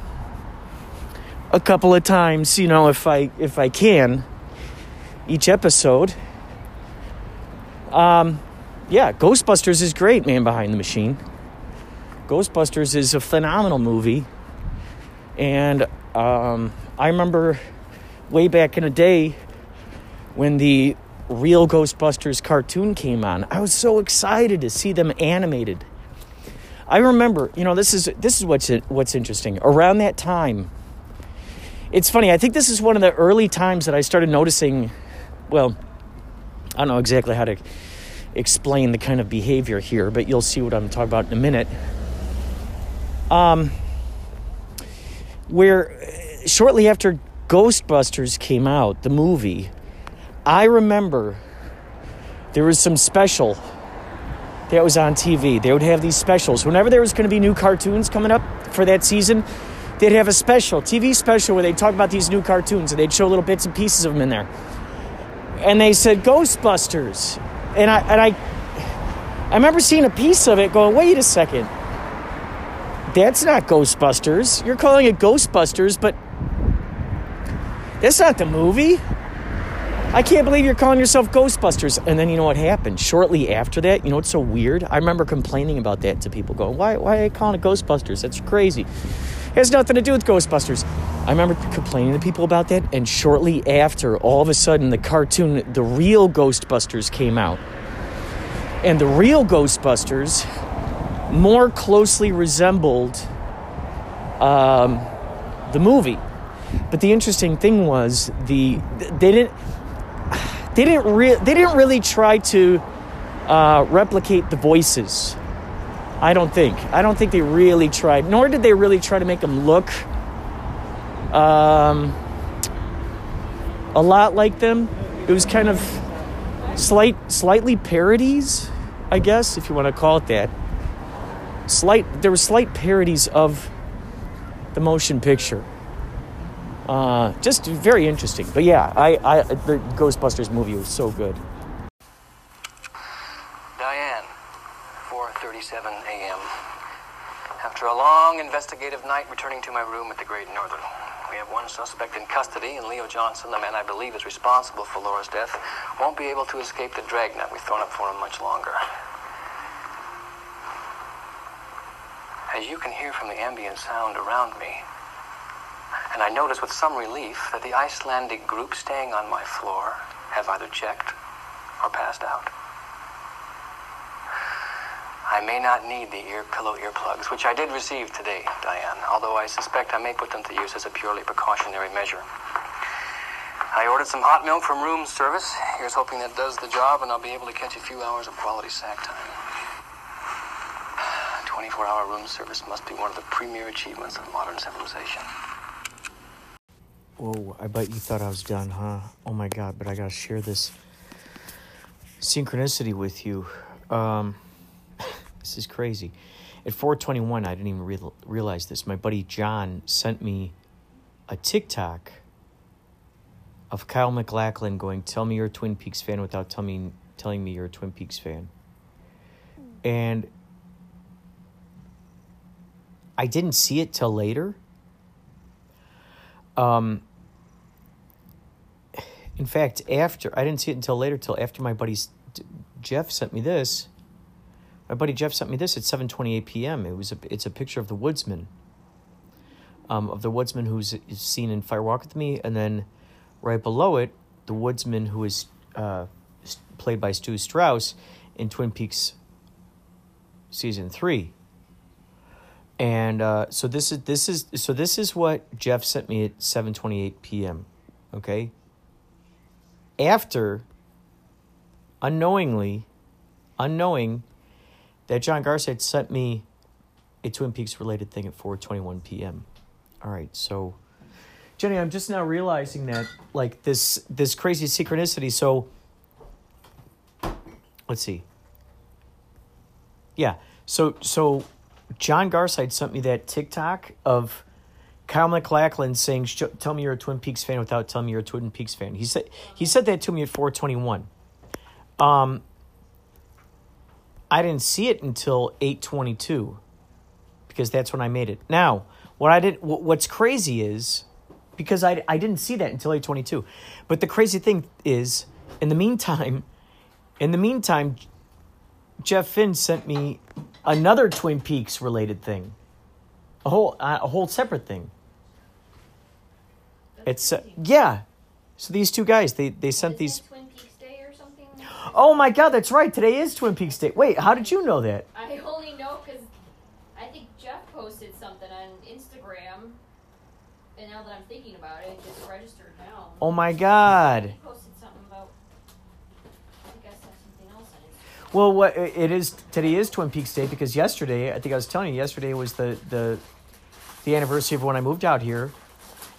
Speaker 3: a couple of times, you know, if I if I can each episode. Um, yeah, Ghostbusters is great, man behind the machine. Ghostbusters is a phenomenal movie. And um, I remember way back in the day when the real Ghostbusters cartoon came on. I was so excited to see them animated. I remember, you know, this is this is what's what's interesting. Around that time, it's funny. I think this is one of the early times that I started noticing. Well, I don't know exactly how to explain the kind of behavior here, but you'll see what I'm talking about in a minute. Um, where shortly after Ghostbusters came out, the movie, I remember there was some special that was on TV. They would have these specials. Whenever there was going to be new cartoons coming up for that season, they'd have a special, TV special, where they'd talk about these new cartoons and they'd show little bits and pieces of them in there. And they said Ghostbusters. And I, and I, I remember seeing a piece of it going, wait a second. That's not Ghostbusters. You're calling it Ghostbusters, but that's not the movie. I can't believe you're calling yourself Ghostbusters. And then you know what happened? Shortly after that, you know what's so weird? I remember complaining about that to people going, why, why are they calling it Ghostbusters? That's crazy. It has nothing to do with Ghostbusters. I remember complaining to people about that, and shortly after, all of a sudden, the cartoon, the real Ghostbusters came out. And the real Ghostbusters more closely resembled um, the movie. But the interesting thing was the they didn't they didn't re- they didn't really try to uh, replicate the voices. I don't think. I don't think they really tried. Nor did they really try to make them look um, a lot like them. It was kind of slight, slightly parodies, I guess, if you want to call it that. Slight. There were slight parodies of the motion picture. Uh, just very interesting. But yeah, I, I the Ghostbusters movie was so good.
Speaker 4: Diane, 4:37 a.m. After a long investigative night, returning to my room at the Great Northern, we have one suspect in custody, and Leo Johnson, the man I believe is responsible for Laura's death, won't be able to escape the dragnet we've thrown up for him much longer. As you can hear from the ambient sound around me, and I notice with some relief that the Icelandic group staying on my floor have either checked or passed out. I may not need the ear pillow earplugs, which I did receive today, Diane, although I suspect I may put them to use as a purely precautionary measure. I ordered some hot milk from room service. Here's hoping that does the job, and I'll be able to catch a few hours of quality sack time. [sighs] 24 hour room service must be one of the premier achievements of modern civilization.
Speaker 3: Whoa, I bet you thought I was done, huh? Oh my god, but I gotta share this synchronicity with you. Um, [laughs] this is crazy. At 421, I didn't even real, realize this. My buddy John sent me a TikTok of Kyle MacLachlan going, Tell me you're a Twin Peaks fan without tell me, telling me you're a Twin Peaks fan. And I didn't see it till later. Um, in fact, after I didn't see it until later, till after my buddy Jeff sent me this. My buddy Jeff sent me this at seven twenty eight p.m. It was a it's a picture of the woodsman. Um, of the woodsman who's seen in Fire Walk with Me, and then right below it, the woodsman who is uh, played by Stu Strauss in Twin Peaks season three. And uh, so this is this is so this is what Jeff sent me at seven twenty eight p.m. Okay. After unknowingly, unknowing that John Garside sent me a Twin Peaks related thing at four twenty one p.m. All right, so Jenny, I'm just now realizing that like this this crazy synchronicity. So let's see. Yeah, so so John Garside sent me that TikTok of Kyle MacLachlan saying, "Tell me you're a Twin Peaks fan without telling me you're a Twin Peaks fan." He said he said that to me at 421. Um, I didn't see it until 822 because that's when I made it. Now, what I did, what's crazy is because I I didn't see that until 822. But the crazy thing is, in the meantime, in the meantime, Jeff Finn sent me another Twin Peaks related thing, a whole a whole separate thing. It's uh, yeah. So these two guys, they they sent these.
Speaker 15: Twin Peaks Day or something.
Speaker 3: Oh my God, that's right. Today is Twin Peaks Day. Wait, how did you know that?
Speaker 15: I only know because I think Jeff posted something on Instagram, and now that I'm thinking about it, it just registered now.
Speaker 3: Oh my God.
Speaker 15: He posted something about. I guess that's something else. on Instagram.
Speaker 3: Well, what it is today is Twin Peaks Day because yesterday, I think I was telling you, yesterday was the the the anniversary of when I moved out here,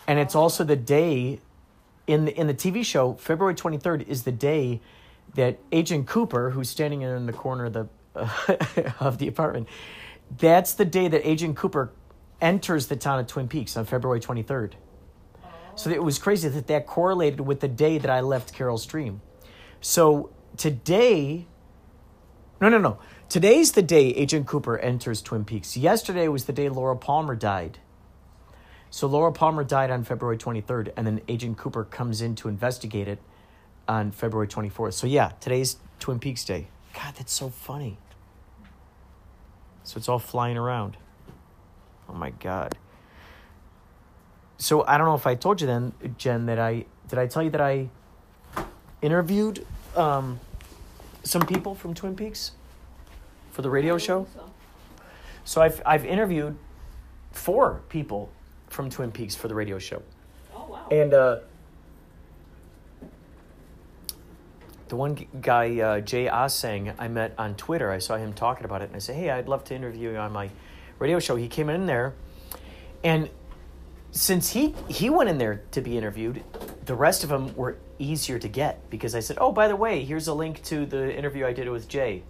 Speaker 3: and it's also the day in the in the TV show. February twenty third is the day that Agent Cooper, who's standing in the corner of the [laughs] of the apartment, that's the day that Agent Cooper enters the town of Twin Peaks on February twenty third. So it was crazy that that correlated with the day that I left Carol's Dream. So today, no, no, no. Today's the day Agent Cooper enters Twin Peaks. Yesterday was the day Laura Palmer died. So Laura Palmer died on February 23rd, and then Agent Cooper comes in to investigate it on February 24th. So yeah, today's Twin Peaks Day. God, that's so funny. So it's all flying around. Oh my God. So I don't know if I told you then, Jen, that I did I tell you that I interviewed um, some people from Twin Peaks for the radio show. So I've I've interviewed four people from Twin Peaks for the radio show.
Speaker 15: Oh wow.
Speaker 3: And uh, the one guy, uh, Jay Aaseng, I met on Twitter. I saw him talking about it, and I said, "Hey, I'd love to interview you on my radio show." He came in there, and since he he went in there to be interviewed, the rest of them were easier to get because I said, "Oh, by the way, here's a link to the interview I did with Jay."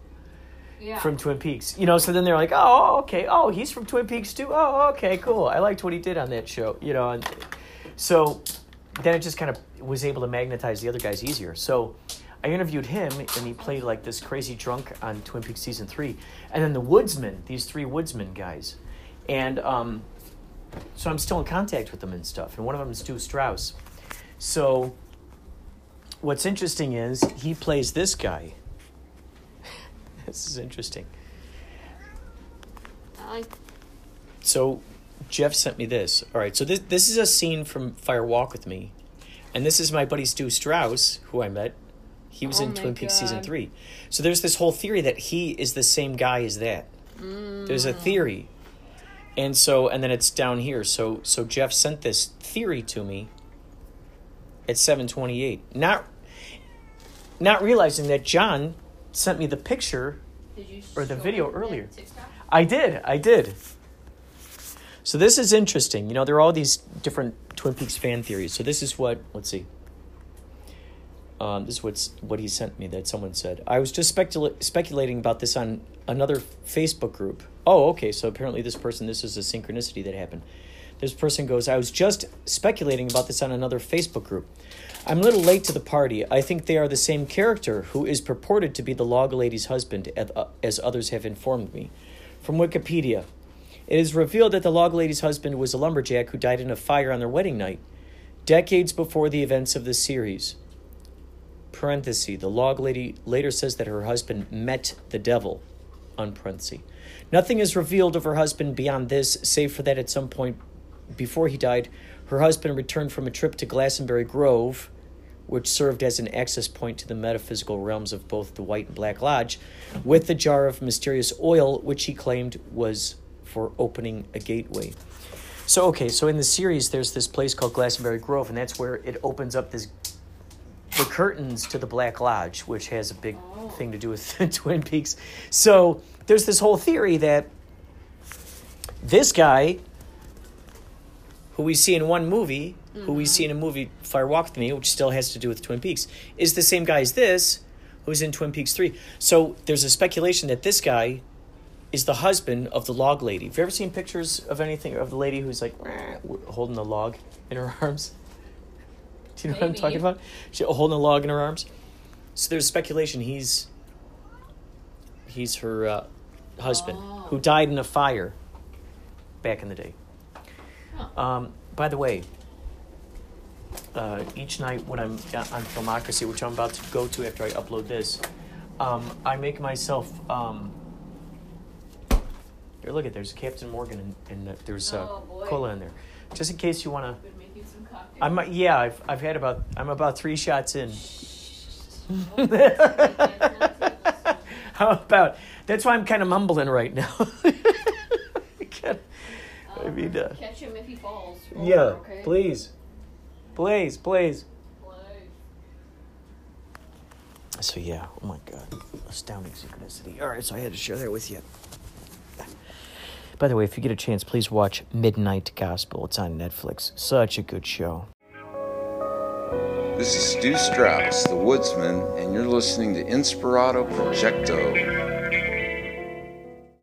Speaker 15: Yeah.
Speaker 3: From Twin Peaks, you know. So then they're like, "Oh, okay. Oh, he's from Twin Peaks too. Oh, okay, cool. I liked what he did on that show." You know, and so then it just kind of was able to magnetize the other guys easier. So I interviewed him, and he played like this crazy drunk on Twin Peaks season three, and then the Woodsman, these three Woodsman guys, and um, so I'm still in contact with them and stuff. And one of them is Stu Strauss. So what's interesting is he plays this guy. This is interesting.
Speaker 15: I
Speaker 3: So Jeff sent me this. All right, so this this is a scene from Fire Walk with Me, and this is my buddy Stu Strauss, who I met. He was
Speaker 15: Oh
Speaker 3: in Twin Peaks season three. So there's this whole theory that he is the same guy as that. There's a
Speaker 15: Mm.
Speaker 3: theory, and so and then it's down here. So so Jeff sent this theory to me. At seven twenty eight, not not realizing that John sent me the picture or the video earlier. I did. I did. So this is interesting. You know, there are all these different Twin Peaks fan theories. So this is what. Let's see. Um, this is what's what he sent me that someone said. I was just specula- speculating about this on another Facebook group. Oh, okay. So apparently, this person, this is a synchronicity that happened. This person goes, I was just speculating about this on another Facebook group. I'm a little late to the party. I think they are the same character who is purported to be the log lady's husband, uh, as others have informed me. From Wikipedia, it is revealed that the log lady's husband was a lumberjack who died in a fire on their wedding night, decades before the events of this series. Parenthesis, the log lady later says that her husband met the devil. Unparenthesis. Nothing is revealed of her husband beyond this, save for that at some point before he died, her husband returned from a trip to Glastonbury Grove, which served as an access point to the metaphysical realms of both the White and Black Lodge, with the jar of mysterious oil, which he claimed was for opening a gateway. So, okay, so in the series, there's this place called Glastonbury Grove, and that's where it opens up this the curtains to the Black Lodge, which has a big thing to do with [laughs] Twin Peaks. So, there's this whole theory that this guy who we see in one movie, mm-hmm. who we see in a movie Fire Walk with Me, which still has to do with Twin Peaks, is the same guy as this, who's in Twin Peaks 3. So there's a speculation that this guy is the husband of the log lady. Have you ever seen pictures of anything of the lady who's like holding the log in her [laughs] arms? Do you know Maybe. what I'm talking about? She holding a log in her arms. So there's speculation he's he's her uh, husband oh. who died in a fire back in the day. Um, by the way, uh, each night when I'm on Filmocracy, which I'm about to go to after I upload this, um, I make myself. Um, here, look at there's Captain Morgan and, and there's uh, oh, cola in there, just in case you want to. I'm yeah, I've I've had about I'm about three shots in. [laughs] How about that's why I'm kind of mumbling right now. [laughs] I mean, uh,
Speaker 15: catch him if he falls.
Speaker 3: yeah, okay? please, please, please. So yeah, oh my god, astounding synchronicity. All right, so I had to share that with you. By the way, if you get a chance, please watch Midnight Gospel. It's on Netflix. Such a good show.
Speaker 16: This is Stu Strauss, the Woodsman, and you're listening to Inspirato Projecto.